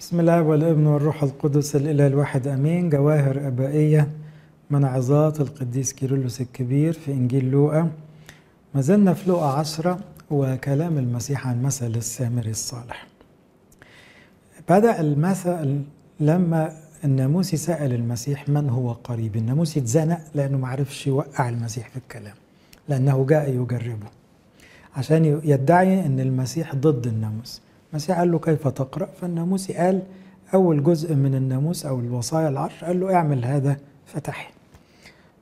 بسم الله والابن والروح القدس الإله الواحد أمين. جواهر أبائية من عظات القديس كيرلس الكبير في إنجيل لوقا. ما زلنا في لوقا عشرة وكلام المسيح عن مثل السامري الصالح. بدأ المثل لما الناموسي سأل المسيح من هو قريب. الناموسي اتزنق لأنه معرفش يوقع المسيح في الكلام لأنه جاء يجربه عشان يدعي أن المسيح ضد الناموس. المسيح قال له كيف تقرأ؟ فالناموسي قال أول جزء من الناموس أو الوصايا العشر قال له اعمل هذا فتحي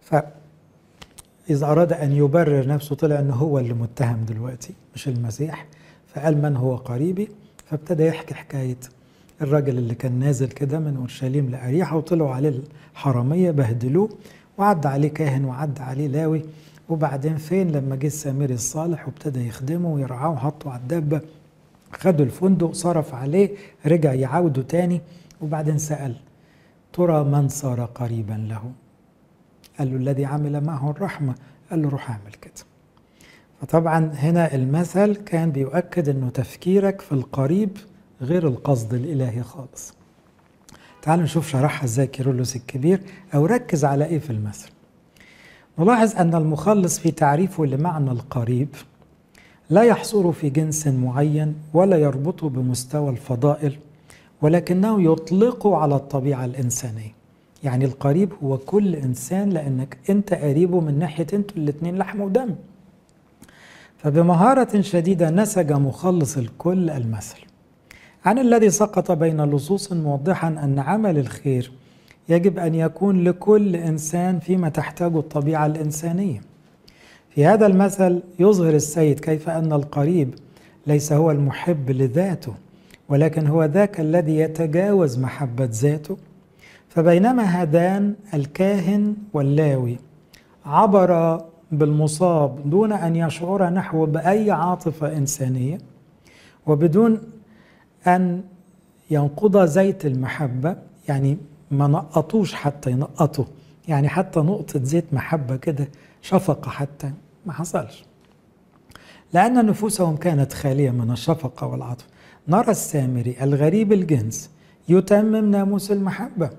فإذا أراد أن يبرر نفسه طلع أنه هو اللي متهم دلوقتي مش المسيح. فقال من هو قريبي؟ فابتدى يحكي حكاية الراجل اللي كان نازل كده من أورشليم لأريحة وطلعوا عليه الحرامية بهدلوه وعدى عليه كاهن وعدى عليه لاوي. وبعدين فين لما جه السامري الصالح وابتدى يخدمه ويرعاه وحطه على الدابة؟ خدوا الفندق صرف عليه رجع يعاوده تاني وبعدين سأل ترى من صار قريبا له؟ قال له الذي عمل معه الرحمة. قال له روح اعمل كده. فطبعا هنا المثل كان بيؤكد إنه تفكيرك في القريب غير القصد الإلهي خالص. تعالوا نشوف شرحها إزاي كيرلس الكبير أو ركز على إيه في المثل. نلاحظ أن المخلص في تعريفه لمعنى القريب لا يحصره في جنس معين ولا يربطه بمستوى الفضائل ولكنه يطلقه على الطبيعة الإنسانية. يعني القريب هو كل إنسان لأنك أنت قريبه من ناحية أنتوا الاثنين لحم ودم. فبمهارة شديدة نسج مخلص الكل المثل. عن الذي سقط بين لصوص موضحا أن عمل الخير يجب أن يكون لكل إنسان فيما تحتاجه الطبيعة الإنسانية. في هذا المثل يظهر السيد كيف أن القريب ليس هو المحب لذاته ولكن هو ذاك الذي يتجاوز محبة ذاته. فبينما هذان الكاهن واللاوي عبر بالمصاب دون أن يشعر نحو بأي عاطفة إنسانية وبدون أن ينقض زيت المحبة يعني ما نقطوش حتى ينقطوا يعني حتى نقطة زيت محبة كده شفقة حتى. ما حصلش. لأن نفوسهم كانت خالية من الشفقة والعطف. نرى السامري الغريب الجنس يتمم ناموس المحبة.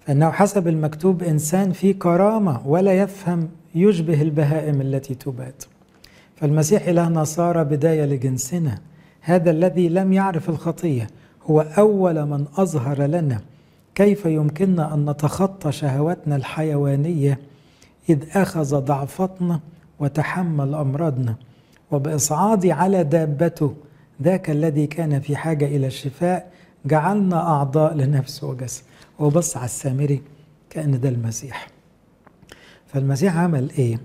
فإنه حسب المكتوب إنسان في كرامة ولا يفهم يشبه البهائم التي تبات. فالمسيح إلهنا صار بداية لجنسنا. هذا الذي لم يعرف الخطية. هو أول من أظهر لنا كيف يمكننا أن نتخطى شهواتنا الحيوانية إذ أخذ ضعفتنا وتحمل أمراضنا وبإصعادي على دابته ذاك الذي كان في حاجة إلى الشفاء جعلنا أعضاء لنفس وجسد. وبص على السامري كأن ده المسيح. فالمسيح عمل إيه؟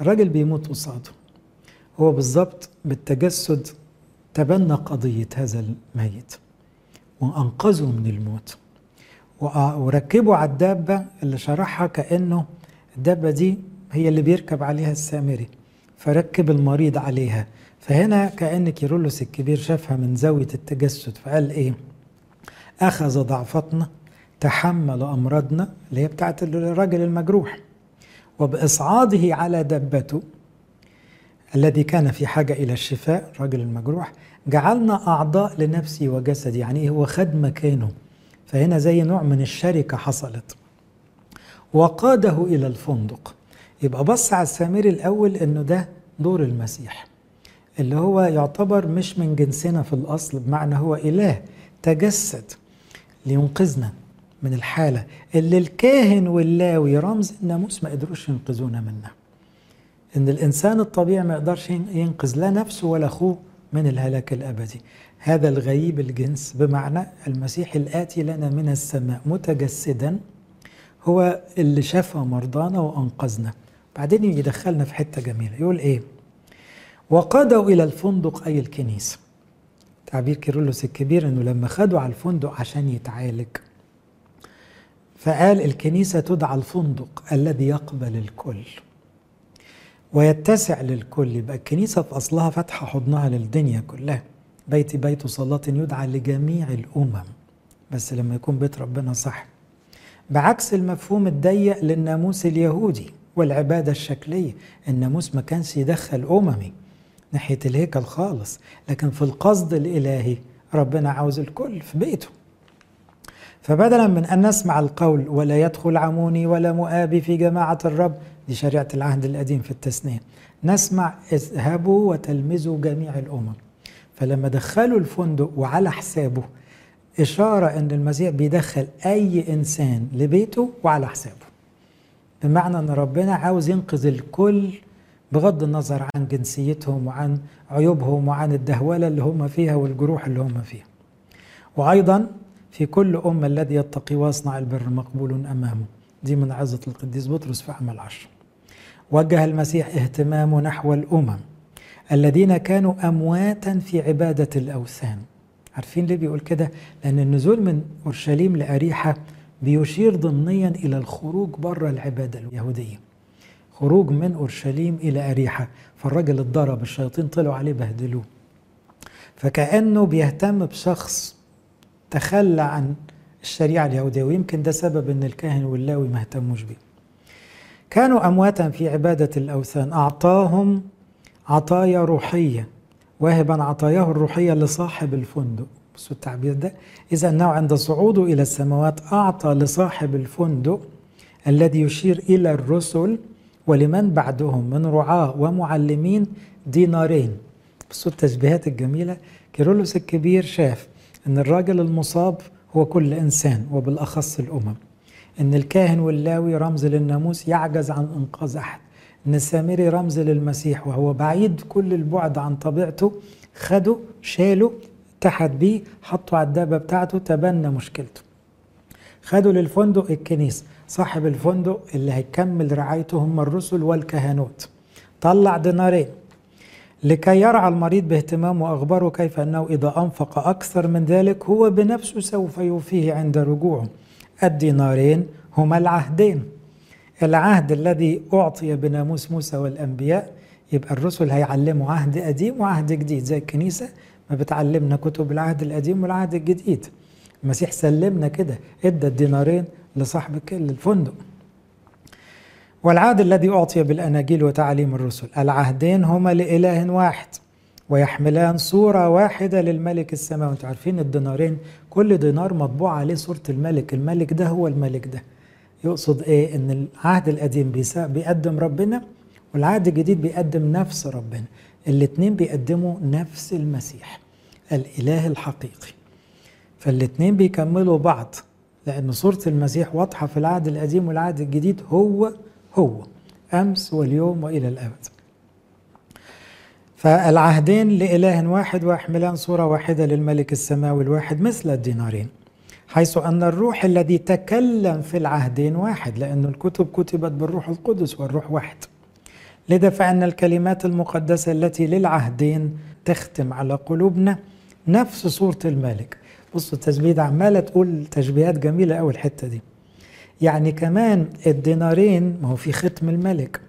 الراجل بيموت قصاده. هو بالظبط بالتجسد تبنى قضية هذا الميت وأنقذه من الموت. وركبه على الدابة اللي شرحها كأنه الدابة دي هي اللي بيركب عليها السامري فركب المريض عليها. فهنا كأن كيرلس الكبير شافها من زاوية التجسد فقال إيه؟ أخذ ضعفتنا تحمل أمراضنا اللي هي بتاعت الراجل المجروح. وبإصعاده على دبته الذي كان في حاجة إلى الشفاء الراجل المجروح جعلنا أعضاء لنفسي وجسدي يعني هو خد مكانه. فهنا زي نوع من الشركة حصلت. وقاده إلى الفندق. يبقى بص على السامري الأول إنه ده دور المسيح اللي هو يعتبر مش من جنسنا في الأصل بمعنى هو إله تجسد لينقذنا من الحالة اللي الكاهن واللاوي رمز الناموس ما قدروش ينقذونا منها. إن الإنسان الطبيعي ما يقدرش ينقذ لا نفسه ولا أخوه من الهلاك الأبدي. هذا الغريب الجنس بمعنى المسيح الآتي لنا من السماء متجسدا هو اللي شفى مرضانا وأنقذنا. بعدين يدخلنا في حتة جميلة يقول إيه؟ وقادوا إلى الفندق أي الكنيسة. تعبير كيرلس الكبير إنه لما خدوا على الفندق عشان يتعالج فقال الكنيسة تدعى الفندق الذي يقبل الكل ويتسع للكل. يبقى الكنيسة في أصلها فاتحه حضنها للدنيا كلها. بيتي بيت صلاة يدعى لجميع الأمم. بس لما يكون بيت ربنا صح بعكس المفهوم الضيق للناموس اليهودي والعبادة الشكلية. الناموس ما كانش يدخل أممي ناحية الهيكل خالص لكن في القصد الإلهي ربنا عاوز الكل في بيته. فبدلا من أن نسمع القول ولا يدخل عموني ولا مؤابي في جماعة الرب دي شريعة العهد القديم في التثنية نسمع اذهبوا وتلمذوا جميع الأمم. فلما دخلوا الفندق وعلى حسابه إشارة أن المسيح بيدخل أي إنسان لبيته وعلى حسابه. بمعنى أن ربنا عاوز ينقذ الكل بغض النظر عن جنسيتهم وعن عيوبهم وعن الدهولة اللي هم فيها والجروح اللي هم فيها. وأيضا في كل أمة الذي يتقي واصنع البر مقبول أمامه. دي من عزة القديس بطرس في عمل عشر وجه المسيح اهتمامه نحو الأمم الذين كانوا أمواتا في عبادة الأوثان. عارفين ليه بيقول كده؟ لأن النزول من أورشليم لأريحة بيشير ضمنيا إلى الخروج بره العبادة اليهودية. خروج من أورشليم إلى أريحة. فالراجل اتضرب الشياطين طلعوا عليه بهدلوه. فكأنه بيهتم بشخص تخلى عن الشريعة اليهودية ويمكن ده سبب أن الكاهن واللاوي ما اهتموش بيه. كانوا أمواتا في عبادة الأوثان. أعطاهم عطايا روحية. واهبا عطاياه الروحية لصاحب الفندق. بصوا التعبير ده إذا أنه عند صعوده إلى السماوات أعطى لصاحب الفندق الذي يشير إلى الرسل ولمن بعدهم من رعاة ومعلمين دينارين. بصوا التشبيهات الجميلة كيرلس الكبير شاف أن الراجل المصاب هو كل إنسان وبالأخص الأمم. أن الكاهن واللاوي رمز للناموس يعجز عن إنقاذ أحد. أن السامري رمز للمسيح وهو بعيد كل البعد عن طبيعته خده شاله اتحد بيه حطه على الدابة بتاعته تبنى مشكلته. خدوا للفندق الكنيسة صاحب الفندق اللي هيكمل رعايته هم الرسل والكهنوت. طلع دينارين لكي يرعى المريض باهتمام وأخبره كيف أنه إذا أنفق أكثر من ذلك هو بنفسه سوف يوفيه عند رجوعه. الدينارين هما العهدين. العهد الذي أعطي بناموس موسى والأنبياء يبقى الرسل هيعلموا عهد قديم وعهد جديد زي الكنيسة ما بتعلمنا كتب العهد القديم والعهد الجديد. المسيح سلمنا كده إدى الدينارين لصاحب الفندق والعهد الذي أعطي بالأناجيل وتعليم الرسل العهدين هما لإله واحد ويحملان صورة واحدة للملك السماوي. أنتوا عارفين الدينارين كل دينار مطبوع عليه صورة الملك الملك ده هو الملك ده. يقصد إيه؟ إن العهد القديم بيقدم ربنا والعهد الجديد بيقدم نفس ربنا. الاتنين بيقدموا نفس المسيح الإله الحقيقي. فالاتنين بيكملوا بعض لأن صورة المسيح واضحة في العهد القديم والعهد الجديد هو هو أمس واليوم وإلى الأبد. فالعهدين لإله واحد ويحملان صورة واحدة للملك السماوي الواحد مثل الدينارين. حيث أن الروح الذي تكلم في العهدين واحد لأن الكتب كتبت بالروح القدس والروح واحد. لذا فإن الكلمات المقدسة التي للعهدين تختم على قلوبنا نفس صورة الملك. بصوا التشبيه عمالة تقول تشبيهات جميلة أوي الحتة دي. يعني كمان الدينارين ما هو في ختم الملك.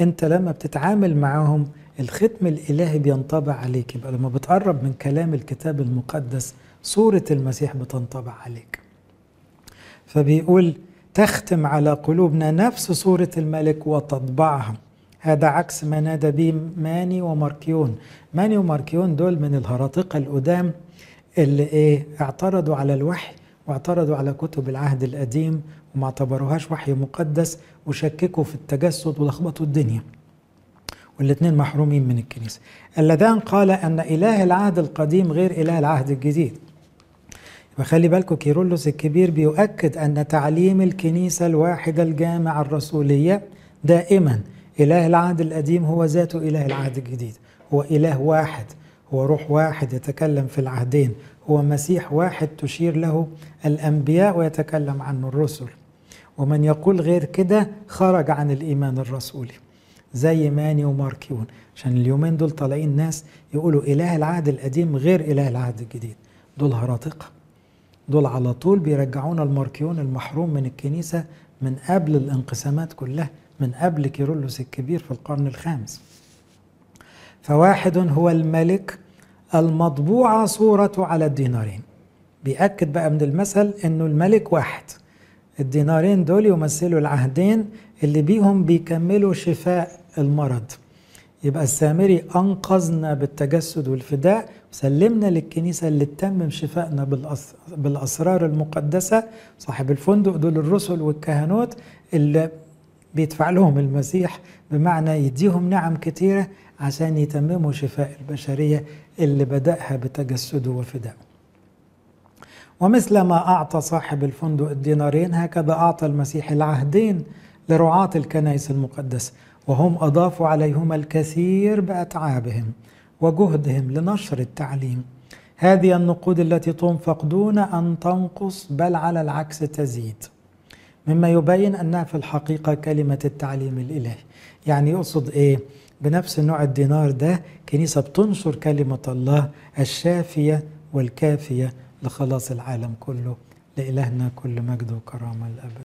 أنت لما بتتعامل معاهم الختم الإلهي بينطبع عليك. يبقى لما بتقرب من كلام الكتاب المقدس صورة المسيح بتنطبع عليك. فبيقول تختم على قلوبنا نفس صورة الملك وتطبعها. هذا عكس ما نادى به ماني وماركيون. ماني وماركيون دول من الهراطقة القدام اللي إيه اعترضوا على الوحي واعترضوا على كتب العهد القديم وما اعتبروهاش وحي مقدس وشككوا في التجسد ولخبطوا الدنيا. والاثنين محرومين من الكنيسة. اللذان قال أن إله العهد القديم غير إله العهد الجديد. وخلي بالكم كيرلس الكبير بيؤكد أن تعليم الكنيسة الواحدة الجامعة الرسولية دائما إله العهد القديم هو ذاته إله العهد الجديد. هو إله واحد هو روح واحد يتكلم في العهدين هو مسيح واحد تشير له الأنبياء ويتكلم عنه الرسل. ومن يقول غير كده خرج عن الإيمان الرسولي. زي ماني وماركيون عشان اليومين دول طالعين ناس يقولوا إله العهد القديم غير إله العهد الجديد. دول هراطقة دول على طول بيرجعونا الماركيون المحروم من الكنيسة من قبل الانقسامات كلها من قبل كيرلس الكبير في القرن الخامس. فواحد هو الملك المطبوعة صورته على الدينارين. بيأكد بقى من المثل إنه الملك واحد. الدينارين دول يمثلوا العهدين اللي بيهم بيكملوا شفاء المرض. يبقى السامري أنقذنا بالتجسد والفداء وسلمنا للكنيسة اللي تتمم شفائنا بالأسرار المقدسة صاحب الفندق دول الرسل والكهنوت اللي بيدفع لهم المسيح بمعنى يديهم نعم كتيرة عشان يتمموا شفاء البشرية اللي بدأها بتجسده وفدائه ومثل ما أعطى صاحب الفندق الدينارين هكذا أعطى المسيح العهدين لرعاة الكنائس المقدسة وهم أضافوا عليهما الكثير بأتعابهم وجهدهم لنشر التعليم. هذه النقود التي تنفق دون أن تنقص بل على العكس تزيد. مما يبين أنها في الحقيقة كلمة التعليم الإلهي. يعني يقصد إيه؟ بنفس نوع الدينار ده كنيسة بتنشر كلمة الله الشافية والكافية لخلاص العالم كله لإلهنا كل مجد وكرامة الأبد